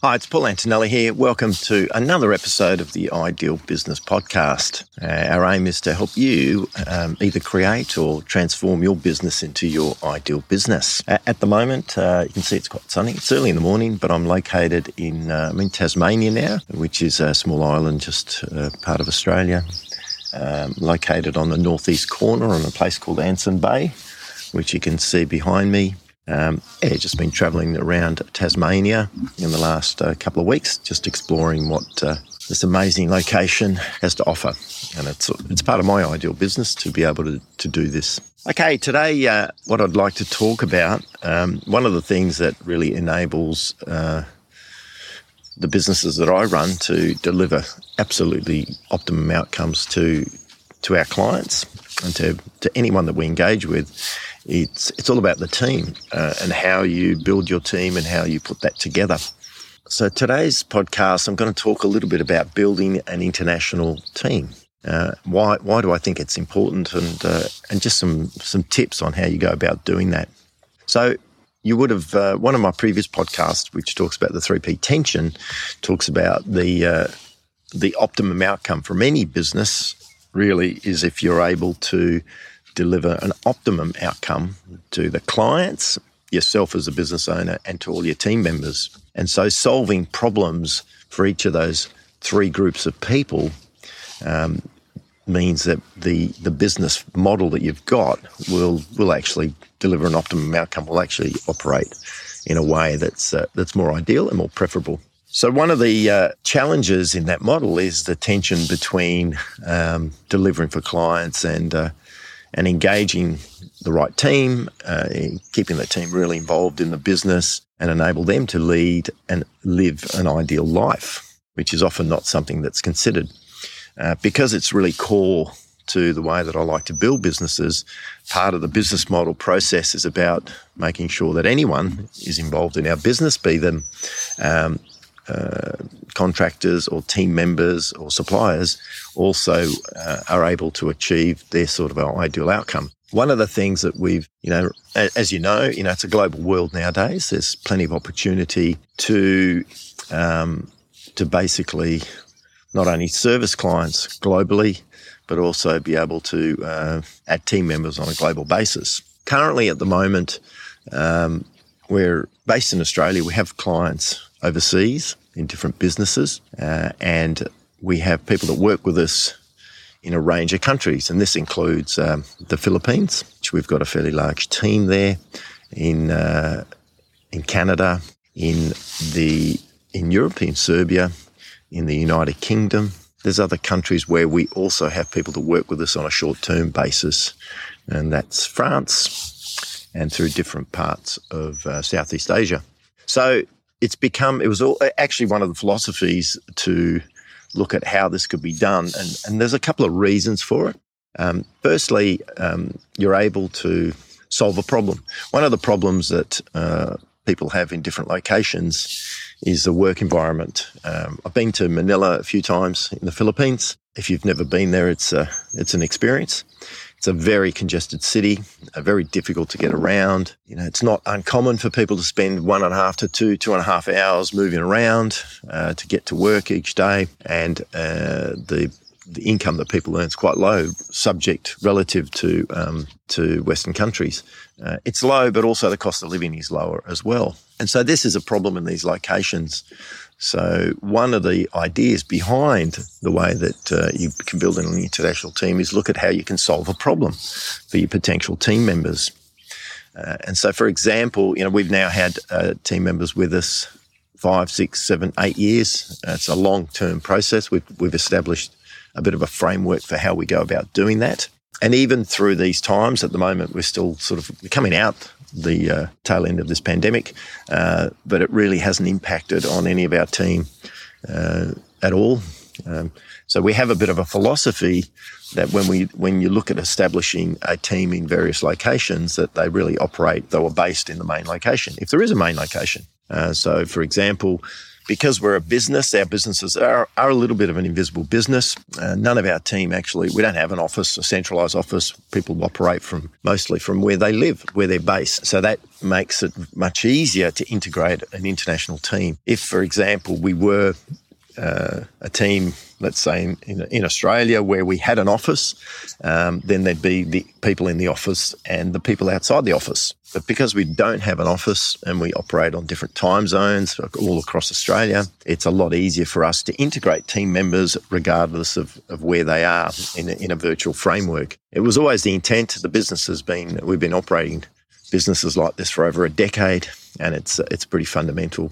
Hi, it's Paul Antonelli here. Welcome to another episode of the Ideal Business Podcast. Uh, our aim is to help you um, either create or transform your business into your ideal business. at the moment, uh, you can see it's quite sunny. It's early in the morning, but I'm located in uh, I'm in Tasmania now, which is a small island just uh, part of Australia, um, located on the northeast corner on a place called Anson Bay, which you can see behind me. Um, yeah, just been travelling around Tasmania in the last uh, couple of weeks, just exploring what uh, this amazing location has to offer. And it's, it's part of my ideal business to be able to, to do this. Okay, today, uh, what I'd like to talk about, um, one of the things that really enables uh, the businesses that I run to deliver absolutely optimum outcomes to to our clients and to, to anyone that we engage with it's it's all about the team uh, and how you build your team and how you put that together. So today's podcast, I'm going to talk a little bit about building an international team. Uh, why why do I think it's important and uh, and just some some tips on how you go about doing that. So you would have uh, one of my previous podcasts, which talks about the three P tension, talks about the uh, the optimum outcome from any business. Really, is if you're able to deliver an optimum outcome to the clients, yourself as a business owner, and to all your team members. And so solving problems for each of those three groups of people um, means that the the business model that you've got will will actually deliver an optimum outcome. Will actually operate in a way that's uh, that's more ideal and more preferable. So one of the uh, challenges in that model is the tension between um, delivering for clients and uh, and engaging the right team, uh, keeping the team really involved in the business and enable them to lead and live an ideal life, which is often not something that's considered. Uh, because it's really core to the way that I like to build businesses, part of the business model process is about making sure that anyone is involved in our business, be them um, uh, contractors or team members or suppliers also uh, are able to achieve their sort of ideal outcome. One of the things that we've, you know, as you know, you know, it's a global world nowadays. There's plenty of opportunity to, um, to basically not only service clients globally, but also be able to uh, add team members on a global basis. Currently, at the moment, um, we're based in Australia. We have clients overseas in different businesses, uh, and we have people that work with us in a range of countries, and this includes um, the Philippines, which we've got a fairly large team there, in uh, in Canada, in the in Europe, in Serbia, in the United Kingdom. There's other countries where we also have people that work with us on a short term basis, and that's France and through different parts of uh, Southeast Asia. So it's become, it was all, actually one of the philosophies to look at how this could be done. And, and there's a couple of reasons for it. Um, firstly, um, you're able to solve a problem. One of the problems that uh, people have in different locations is the work environment. Um, I've been to Manila a few times in the Philippines. If you've never been there, it's a, it's an experience. It's a very congested city, uh, very difficult to get around. You know, it's not uncommon for people to spend one and a half to two, two and a half hours moving around uh, to get to work each day, and uh, the the income that people earn is quite low, subject relative to um, to Western countries. Uh, it's low, but also the cost of living is lower as well. And so this is a problem in these locations so, one of the ideas behind the way that uh, you can build an international team is look at how you can solve a problem for your potential team members. Uh, and so, for example, you know, we've now had uh, team members with us five, six, seven, eight years. it's a long term process. We've, we've established a bit of a framework for how we go about doing that. And even through these times, at the moment, we're still sort of coming out the uh, tail end of this pandemic, uh, but it really hasn't impacted on any of our team uh, at all. Um, so we have a bit of a philosophy that when we when you look at establishing a team in various locations, that they really operate. They were based in the main location, if there is a main location. Uh, so, for example, because we're a business, our businesses are, are a little bit of an invisible business. Uh, none of our team actually, we don't have an office, a centralized office. People operate from mostly from where they live, where they're based. So that makes it much easier to integrate an international team. If, for example, we were uh, a team, let's say in, in, in, Australia, where we had an office, um, then there'd be the people in the office and the people outside the office. But because we don't have an office and we operate on different time zones all across Australia, it's a lot easier for us to integrate team members regardless of, of where they are in a, in a virtual framework. It was always the intent. The business has been, we've been operating businesses like this for over a decade, and it's it's pretty fundamental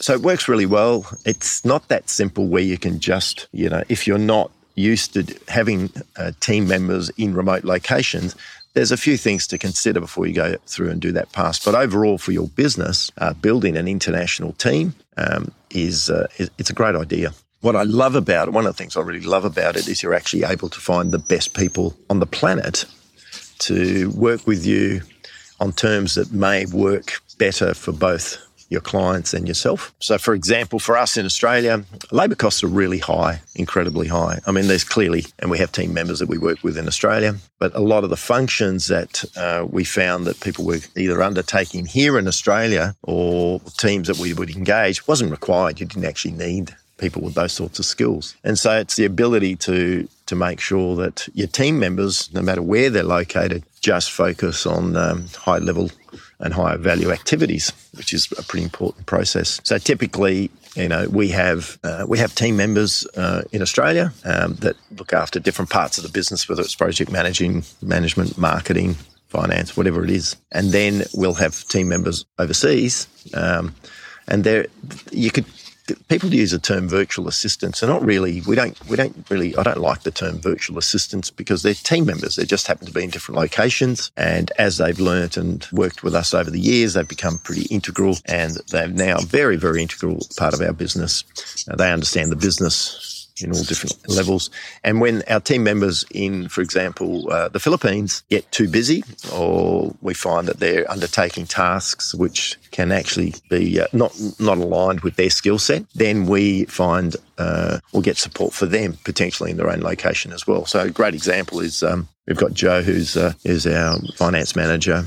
so it works really well. It's not that simple where you can just, you know, if you're not used to having uh, team members in remote locations, there's a few things to consider before you go through and do that pass. But overall, for your business, uh, building an international team um, is, uh, it's a great idea. What I love about it, one of the things I really love about it, is you're actually able to find the best people on the planet to work with you on terms that may work better for both your clients and yourself. So, for example, for us in Australia, labour costs are really high, incredibly high. I mean, there's clearly, and we have team members that we work with in Australia, but a lot of the functions that uh, we found that people were either undertaking here in Australia or teams that we would engage wasn't required. You didn't actually need people with those sorts of skills. And so it's the ability to to make sure that your team members, no matter where they're located, just focus on um, high level and higher value activities, which is a pretty important process. So typically, you know, we have uh, we have team members uh, in Australia um, that look after different parts of the business, whether it's project managing, management, marketing, finance, whatever it is, and then we'll have team members overseas. Um, and there, you could people use the term virtual assistants are not really we don't we don't really I don't like the term virtual assistants because they're team members. They just happen to be in different locations and as they've learnt and worked with us over the years, they've become pretty integral and they're now a very, very integral part of our business. They understand the business in all different levels. And when our team members in, for example, uh, the Philippines get too busy, or we find that they're undertaking tasks which can actually be uh, not not aligned with their skill set, then we find uh, we'll get support for them potentially in their own location as well. So a great example is um, we've got Joe, who's uh, is our finance manager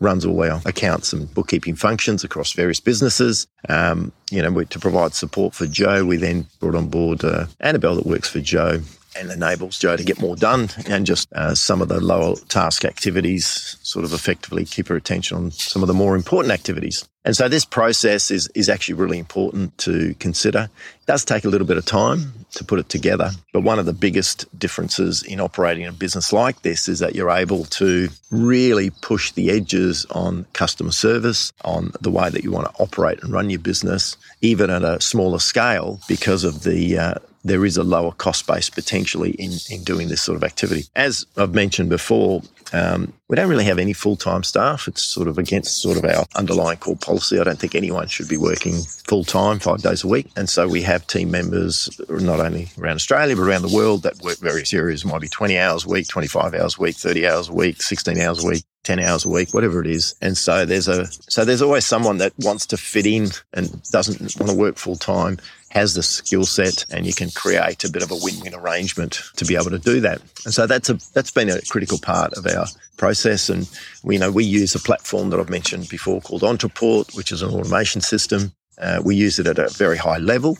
runs all our accounts and bookkeeping functions across various businesses. Um, you know, to provide support for Joe, we then brought on board uh, Annabelle that works for Joe and enables Joe to get more done and just uh, some of the lower task activities sort of effectively keep her attention on some of the more important activities. And so this process is, is actually really important to consider. It does take a little bit of time to put it together, but one of the biggest differences in operating a business like this is that you're able to really push the edges on customer service, on the way that you want to operate and run your business, even at a smaller scale because of the uh, there is a lower cost base potentially in, in doing this sort of activity. As I've mentioned before, um, we don't really have any full time staff. It's sort of against sort of our underlying core policy. I don't think anyone should be working full time, five days a week. And so we have team members not only around Australia, but around the world that work various areas. It might be 20 hours a week, 25 hours a week, 30 hours a week, 16 hours a week. 10 hours a week, whatever it is. And so there's a, so there's always someone that wants to fit in and doesn't want to work full time has the skill set and you can create a bit of a win-win arrangement to be able to do that. And so that's a that's been a critical part of our process. And we you know we use a platform that I've mentioned before called Ontraport, which is an automation system. Uh, we use it at a very high level,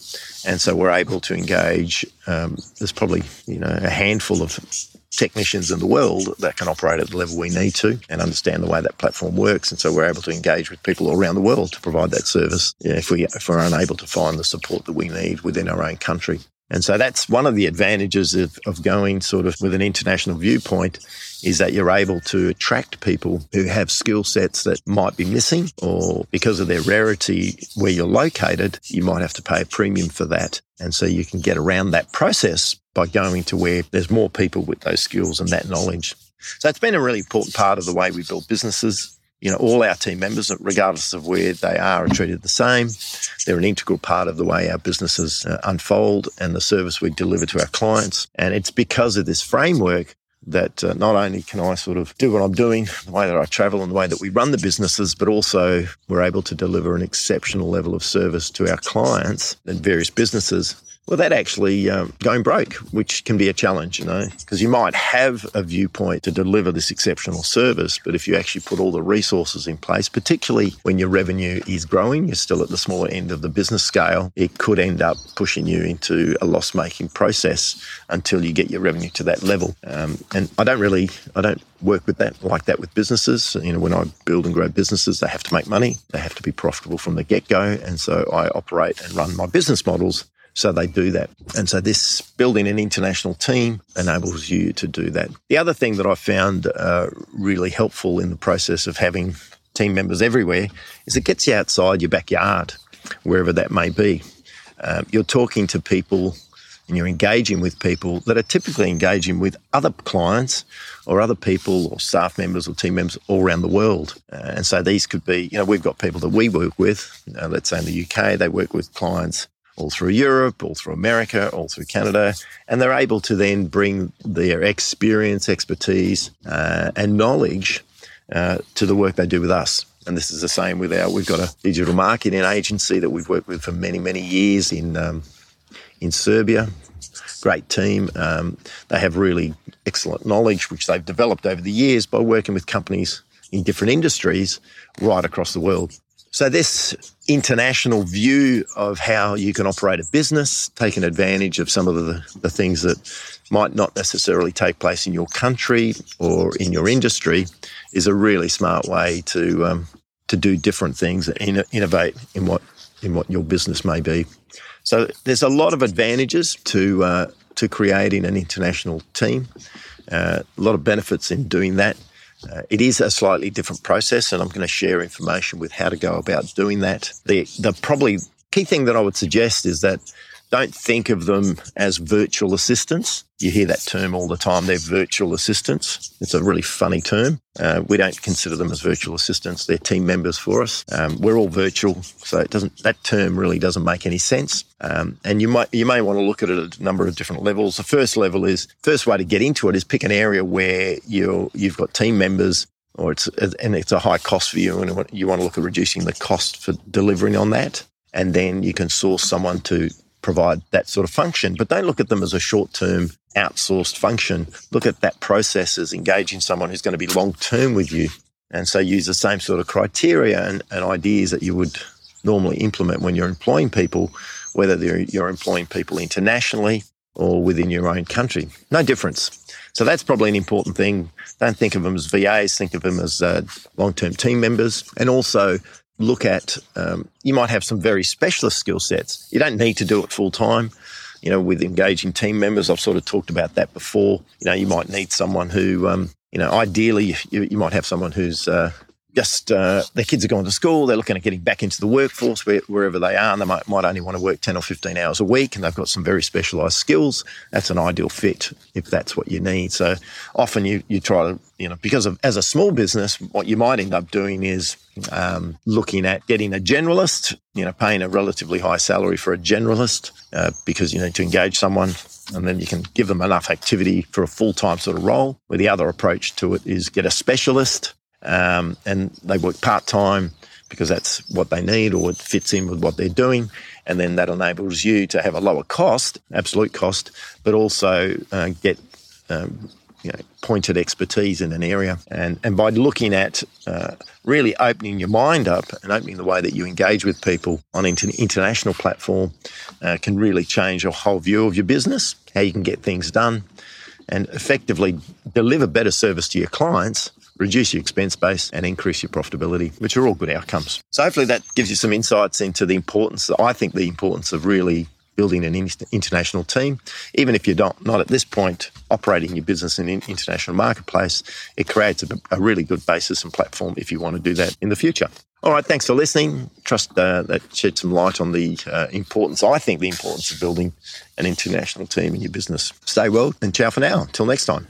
and so we're able to engage. Um, there's probably you know a handful of technicians in the world that can operate at the level we need to and understand the way that platform works. And so we're able to engage with people all around the world to provide that service if, we, if we're unable to find the support that we need within our own country. And so that's one of the advantages of, of going sort of with an international viewpoint is that you're able to attract people who have skill sets that might be missing or because of their rarity where you're located, you might have to pay a premium for that. And so you can get around that process by going to where there's more people with those skills and that knowledge. So it's been a really important part of the way we build businesses. You know, all our team members, regardless of where they are, are treated the same. They're an integral part of the way our businesses uh, unfold and the service we deliver to our clients. And it's because of this framework that uh, not only can I sort of do what I'm doing, the way that I travel and the way that we run the businesses, but also we're able to deliver an exceptional level of service to our clients and various businesses well, that actually um, going broke, which can be a challenge, you know, because you might have a viewpoint to deliver this exceptional service, but if you actually put all the resources in place, particularly when your revenue is growing, you're still at the smaller end of the business scale, it could end up pushing you into a loss making process until you get your revenue to that level. Um, and I don't really, I don't work with that like that with businesses. You know, when I build and grow businesses, they have to make money, they have to be profitable from the get go. And so I operate and run my business models so they do that. And so this building an international team enables you to do that. The other thing that I found uh, really helpful in the process of having team members everywhere is it gets you outside your backyard, wherever that may be. Um, you're talking to people and you're engaging with people that are typically engaging with other clients or other people or staff members or team members all around the world. Uh, and so these could be, you know, we've got people that we work with, let's say in the UK, they work with clients all through Europe, all through America, all through Canada, and they're able to then bring their experience, expertise, uh, and knowledge uh, to the work they do with us. And this is the same with our. We've got a digital marketing agency that we've worked with for many, many years in um, in Serbia. Great team. Um, they have really excellent knowledge, which they've developed over the years by working with companies in different industries right across the world. So, this international view of how you can operate a business, taking advantage of some of the, the things that might not necessarily take place in your country or in your industry, is a really smart way to um, to do different things and innovate in what in what your business may be. So, there's a lot of advantages to uh, to creating an international team. Uh, a lot of benefits in doing that. Uh, it is a slightly different process, and I'm going to share information with how to go about doing that. The, the probably key thing that I would suggest is that don't think of them as virtual assistants. You hear that term all the time. They're virtual assistants. It's a really funny term. Uh, we don't consider them as virtual assistants. They're team members for us. Um, we're all virtual, so it doesn't. That term really doesn't make any sense. Um, and you might you may want to look at it at a number of different levels. The first level is first way to get into it is pick an area where you you've got team members or it's and it's a high cost for you, and you want to look at reducing the cost for delivering on that, and then you can source someone to provide that sort of function. But don't look at them as a short term outsourced function. Look at that process as engaging someone who's going to be long term with you. And so use the same sort of criteria and, and, ideas that you would normally implement when you're employing people, whether you're employing people internationally or within your own country. No difference. So that's probably an important thing. Don't think of them as VAs, think of them as uh, long term team members. And also look at, um, you might have some very specialist skill sets. You don't need to do it full time. You know, with engaging team members, I've sort of talked about that before. You know, you might need someone who, um, you know, ideally you, you, might have someone who's uh, just uh, their kids are going to school, they're looking at getting back into the workforce where, wherever they are, and they might, might only want to work 10 or 15 hours a week, and they've got some very specialised skills. That's an ideal fit if that's what you need. So often you, you try to, you know, because of as a small business, what you might end up doing is um, looking at getting a generalist, you know, paying a relatively high salary for a generalist uh, because you need to engage someone and then you can give them enough activity for a full time sort of role. Where the other approach to it is get a specialist um, and they work part time because that's what they need or it fits in with what they're doing. And then that enables you to have a lower cost, absolute cost, but also uh, get um, you know, pointed expertise in an area. And, and by looking at uh, really opening your mind up and opening the way that you engage with people on an inter- international platform uh, can really change your whole view of your business, how you can get things done, and effectively deliver better service to your clients reduce your expense base and increase your profitability, which are all good outcomes. So hopefully that gives you some insights into the importance, I think the importance of really building an international team. Even if you're not, not at this point operating your business in an international marketplace, it creates a, a really good basis and platform if you want to do that in the future. All right, thanks for listening. Trust uh, that shed some light on the uh, importance, I think, the importance of building an international team in your business. Stay well and ciao for now. Until next time.